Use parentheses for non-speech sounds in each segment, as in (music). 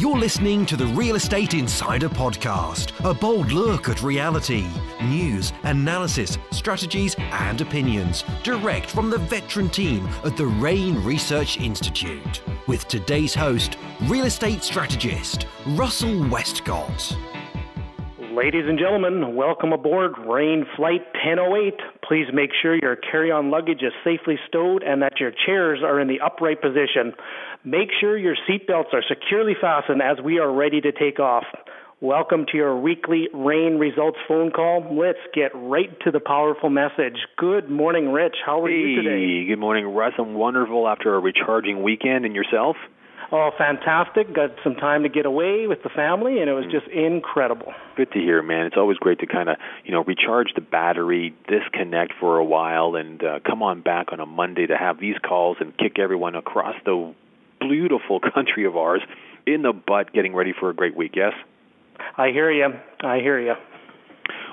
You're listening to the Real Estate Insider Podcast, a bold look at reality, news, analysis, strategies, and opinions, direct from the veteran team at the REIN Research Institute. With today's host, real estate strategist Russell Westcott. Ladies and gentlemen, welcome aboard REIN Flight 1008. Please make sure your carry on luggage is safely stowed and that your chairs are in the upright position. Make sure your seatbelts are securely fastened as we are ready to take off. Welcome to your weekly REIN results phone call. Let's get right to the powerful message. Good morning, Rich. How are hey, you today? Good morning, Russ. I'm wonderful after a recharging weekend. And yourself? Oh, fantastic. Got some time to get away with the family, and it was just incredible. Good to hear, man. It's always great to kind of, you know, recharge the battery, disconnect for a while, and uh, come on back on a Monday to have these calls and kick everyone across the beautiful (laughs) country of ours in the butt getting ready for a great week, yes? I hear you. I hear you.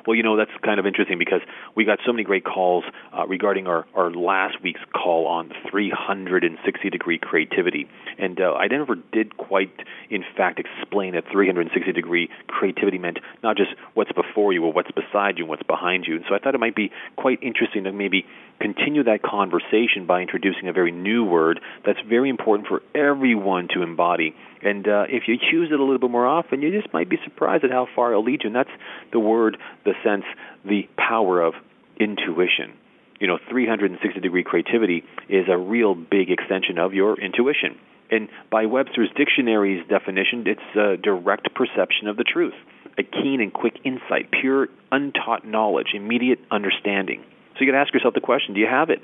Well, you know, that's kind of interesting because we got so many great calls uh, regarding our, our last week's call on 360 degree creativity. And uh, I never did quite, in fact, explain that 360 degree creativity meant not just what's before you or what's beside you and what's behind you. And so I thought it might be quite interesting to maybe continue that conversation by introducing a very new word that's very important for everyone to embody. And uh, if you choose it a little bit more often, you just might be surprised at how far it'll lead you. And that's the word, the sense, the power of intuition. You know, 360 degree creativity is a real big extension of your intuition. And by Webster's dictionary's definition, it's a direct perception of the truth, a keen and quick insight, pure, untaught knowledge, immediate understanding. So you got to ask yourself the question do you have it?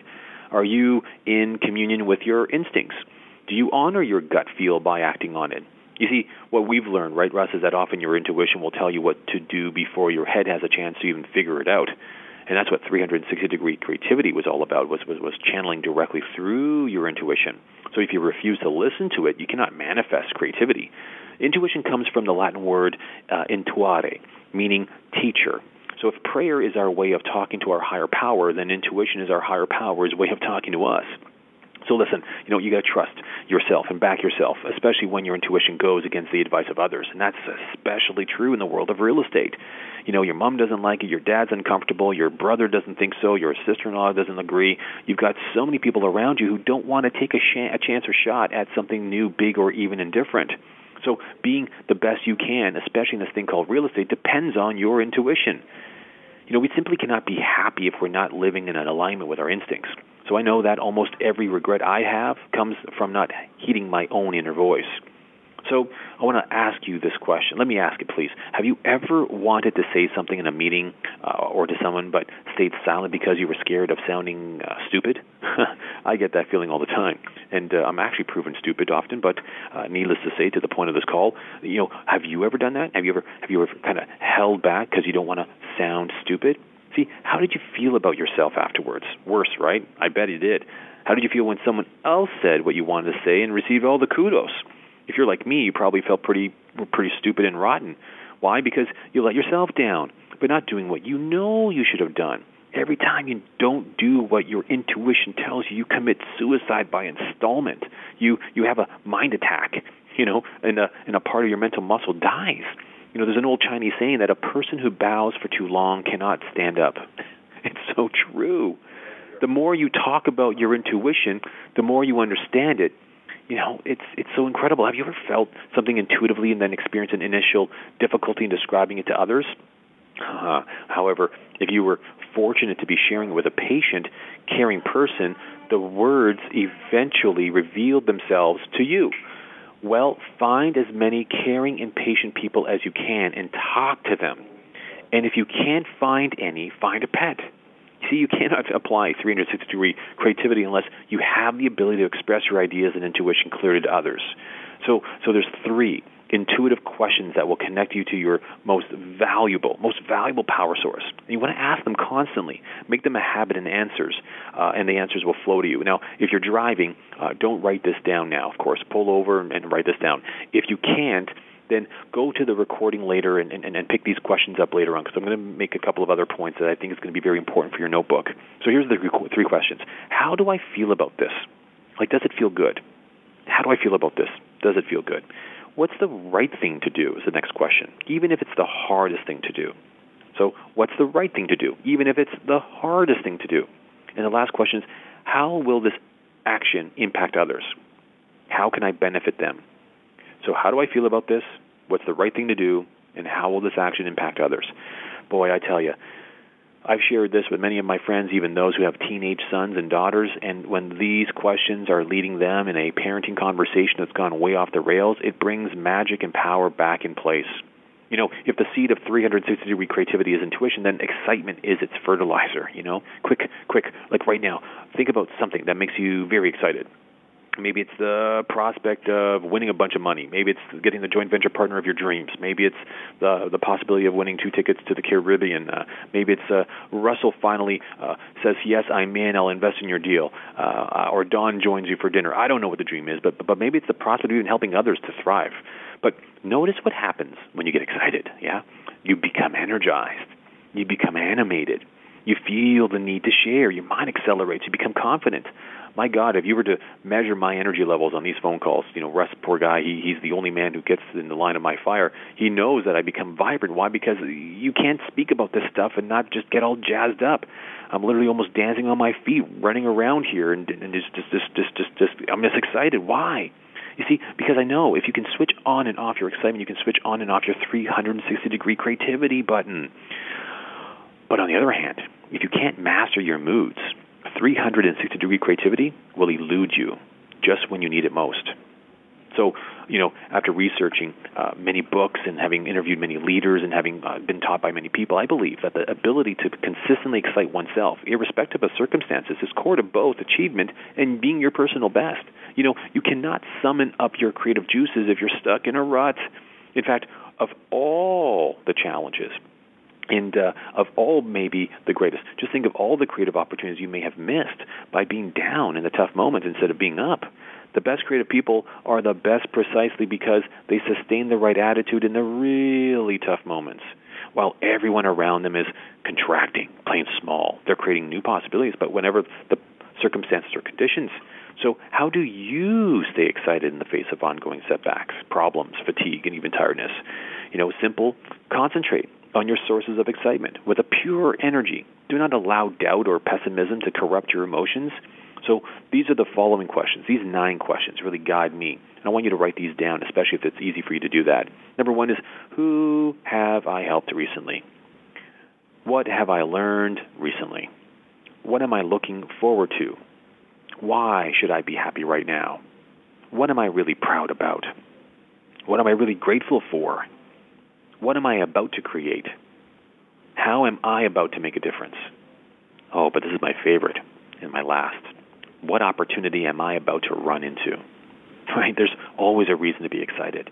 Are you in communion with your instincts? Do you honor your gut feel by acting on it? You see, what we've learned, right, Russ, is that often your intuition will tell you what to do before your head has a chance to even figure it out. And that's what 360 degree creativity was all about, was, was, was channeling directly through your intuition. So if you refuse to listen to it, you cannot manifest creativity. Intuition comes from the Latin word uh, intuare, meaning teacher. So if prayer is our way of talking to our higher power, then intuition is our higher power's way of talking to us. So listen, you know, you got to trust yourself and back yourself, especially when your intuition goes against the advice of others. And that's especially true in the world of real estate. You know, your mom doesn't like it, your dad's uncomfortable, your brother doesn't think so, your sister-in-law doesn't agree. You've got so many people around you who don't want to take a, sh- a chance or shot at something new, big, or even indifferent. So being the best you can, especially in this thing called real estate, depends on your intuition. You know, we simply cannot be happy if we're not living in an alignment with our instincts. So I know that almost every regret I have comes from not heeding my own inner voice. So I want to ask you this question. Let me ask it, please. Have you ever wanted to say something in a meeting uh, or to someone but stayed silent because you were scared of sounding uh, stupid? (laughs) I get that feeling all the time, and uh, I'm actually proven stupid often. But uh, needless to say, to the point of this call, you know, have you ever done that? Have you ever have you ever kind of held back because you don't want to sound stupid? See, how did you feel about yourself afterwards? Worse, right? I bet you did. How did you feel when someone else said what you wanted to say and received all the kudos? If you're like me, you probably felt pretty pretty stupid and rotten. Why? Because you let yourself down by not doing what you know you should have done. Every time you don't do what your intuition tells you, you commit suicide by installment. You you have a mind attack, you know, and a and a part of your mental muscle dies. You know, there's an old Chinese saying that a person who bows for too long cannot stand up. (laughs) It's so true. The more you talk about your intuition, the more you understand it. You know, it's it's so incredible. Have you ever felt something intuitively and then experienced an initial difficulty in describing it to others? Uh, however, if you were fortunate to be sharing it with a patient, caring person, the words eventually revealed themselves to you. Well, find as many caring and patient people as you can and talk to them. And if you can't find any, find a pet. See, you cannot (laughs) apply 360 degree creativity unless you have the ability to express your ideas and intuition clearly to others. So, so there's three intuitive questions that will connect you to your most valuable, most valuable power source. And you want to ask them constantly. Make them a habit and answers, uh, and the answers will flow to you. Now, if you're driving, uh, don't write this down now. Of course, pull over and write this down. If you can't, then go to the recording later and, and, and pick these questions up later on because I'm going to make a couple of other points that I think is going to be very important for your notebook. So here's the three questions. How do I feel about this? Like, does it feel good? How do I feel about this? Does it feel good? What's the right thing to do is the next question, even if it's the hardest thing to do. So, what's the right thing to do, even if it's the hardest thing to do? And the last question is, how will this action impact others? How can I benefit them? So, how do I feel about this? What's the right thing to do? And how will this action impact others? Boy, I tell you, I've shared this with many of my friends, even those who have teenage sons and daughters, and when these questions are leading them in a parenting conversation that's gone way off the rails, it brings magic and power back in place. You know, if the seed of 360 degree creativity is intuition, then excitement is its fertilizer. You know, quick, quick, like right now, think about something that makes you very excited. Maybe it's the prospect of winning a bunch of money. Maybe it's getting the joint venture partner of your dreams. Maybe it's the the possibility of winning two tickets to the Caribbean. Uh, maybe it's uh, Russell finally uh, says yes, I'm in. I'll invest in your deal. Uh, or Don joins you for dinner. I don't know what the dream is, but but maybe it's the prospect of even helping others to thrive. But notice what happens when you get excited. Yeah, you become energized. You become animated. You feel the need to share. Your mind accelerates. You become confident my God, if you were to measure my energy levels on these phone calls, you know, Russ, poor guy, he, he's the only man who gets in the line of my fire. He knows that I become vibrant. Why? Because you can't speak about this stuff and not just get all jazzed up. I'm literally almost dancing on my feet, running around here, and, and just, just, just, just, just, just, I'm just excited. Why? You see, because I know if you can switch on and off your excitement, you can switch on and off your 360 degree creativity button. But on the other hand, if you can't master your moods, 360 degree creativity will elude you just when you need it most. So, you know, after researching uh, many books and having interviewed many leaders and having uh, been taught by many people, I believe that the ability to consistently excite oneself, irrespective of circumstances, is core to both achievement and being your personal best. You know, you cannot summon up your creative juices if you're stuck in a rut. In fact, of all the challenges and uh, of all maybe the greatest just think of all the creative opportunities you may have missed by being down in the tough moments instead of being up. The best creative people are the best precisely because they sustain the right attitude in the really tough moments while everyone around them is contracting playing small. They're creating new possibilities but whenever the circumstances or conditions so how do you stay excited in the face of ongoing setbacks problems fatigue and even tiredness? You know simple concentrate on your sources of excitement with a pure energy. Do not allow doubt or pessimism to corrupt your emotions. So these are the following questions. These nine questions really guide me. And I want you to write these down, especially if it's easy for you to do that. Number one is Who have I helped recently? What have I learned recently? What am I looking forward to? Why should I be happy right now? What am I really proud about? What am I really grateful for? What am I about to create? How am I about to make a difference? Oh, but this is my favorite and my last. What opportunity am I about to run into? (laughs) Right? There's always a reason to be excited.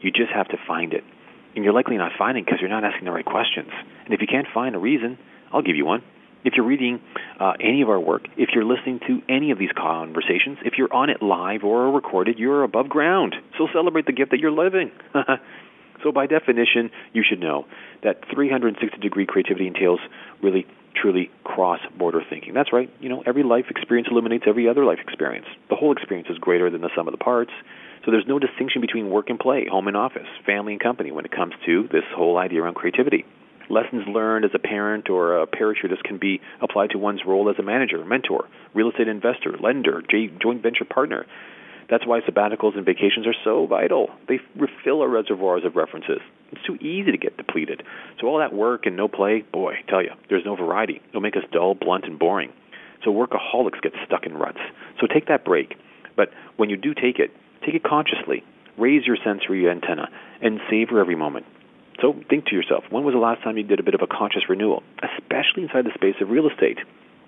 You just have to find it. And you're likely not finding because you're not asking the right questions. And if you can't find a reason, I'll give you one. If you're reading uh, any of our work, if you're listening to any of these conversations, if you're on it live or recorded, you're above ground. So celebrate the gift that you're living. (laughs) So, by definition, you should know that 360 degree creativity entails really, truly cross border thinking. That's right. You know, every life experience illuminates every other life experience. The whole experience is greater than the sum of the parts. So, there's no distinction between work and play, home and office, family and company when it comes to this whole idea around creativity. Lessons learned as a parent or a parachutist can be applied to one's role as a manager, mentor, real estate investor, lender, joint venture partner. That's why sabbaticals and vacations are so vital. They refill our reservoirs of references. It's too easy to get depleted. So all that work and no play, boy, tell you, there's no variety. It'll make us dull, blunt, and boring. So workaholics get stuck in ruts. So take that break. But when you do take it, take it consciously. Raise your sensory antenna and savor every moment. So think to yourself, when was the last time you did a bit of a conscious renewal, especially inside the space of real estate?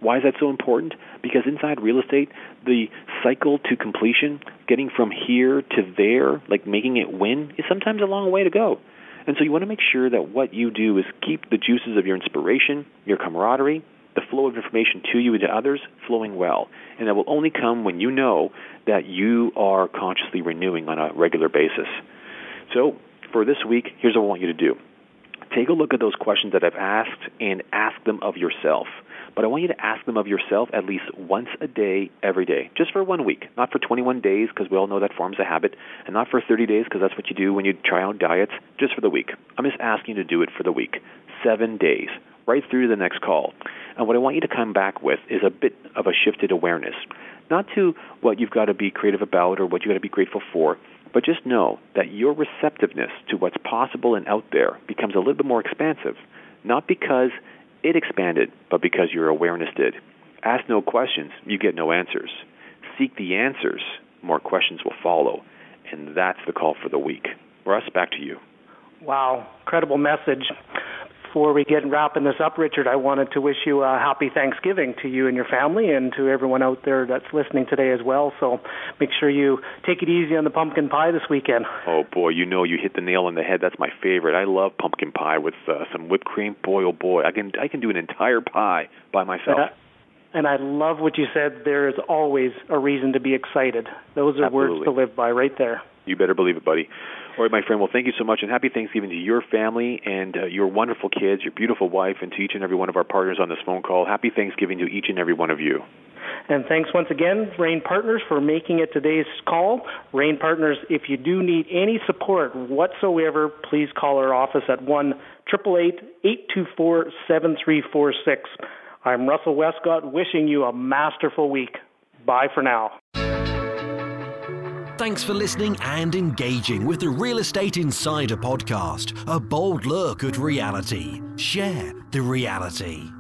Why is that so important? Because inside real estate, the cycle to completion, getting from here to there, like making it win, is sometimes a long way to go. And so you want to make sure that what you do is keep the juices of your inspiration, your camaraderie, the flow of information to you and to others flowing well. And that will only come when you know that you are consciously renewing on a regular basis. So for this week, here's what I want you to do. Take a look at those questions that I've asked and ask them of yourself but I want you to ask them of yourself at least once a day, every day, just for one week, not for 21 days because we all know that forms a habit, and not for 30 days because that's what you do when you try out diets, just for the week. I'm just asking you to do it for the week, seven days, right through to the next call. And what I want you to come back with is a bit of a shifted awareness, not to what you've got to be creative about or what you've got to be grateful for, but just know that your receptiveness to what's possible and out there becomes a little bit more expansive, not because it expanded, but because your awareness did. Ask no questions, you get no answers. Seek the answers, more questions will follow. And that's the call for the week. Russ, back to you. Wow, incredible message before we get wrapping this up, Richard, I wanted to wish you a happy Thanksgiving to you and your family and to everyone out there that's listening today as well. So make sure you take it easy on the pumpkin pie this weekend. Oh boy, you know you hit the nail on the head. That's my favorite. I love pumpkin pie with uh, some whipped cream. Boy, oh boy, I can I can do an entire pie by myself. And I love what you said. There is always a reason to be excited. Those are Absolutely. words to live by right there. You better believe it, buddy. All right, my friend. Well, thank you so much, and happy Thanksgiving to your family and uh, your wonderful kids, your beautiful wife, and to each and every one of our partners on this phone call. Happy Thanksgiving to each and every one of you. And thanks once again, REIN Partners, for making it today's call. REIN Partners, if you do need any support whatsoever, please call our office at 1 824 7346. I'm Russell Westcott, wishing you a masterful week. Bye for now. Thanks for listening and engaging with the Real Estate Insider podcast, a bold look at reality. Share the reality.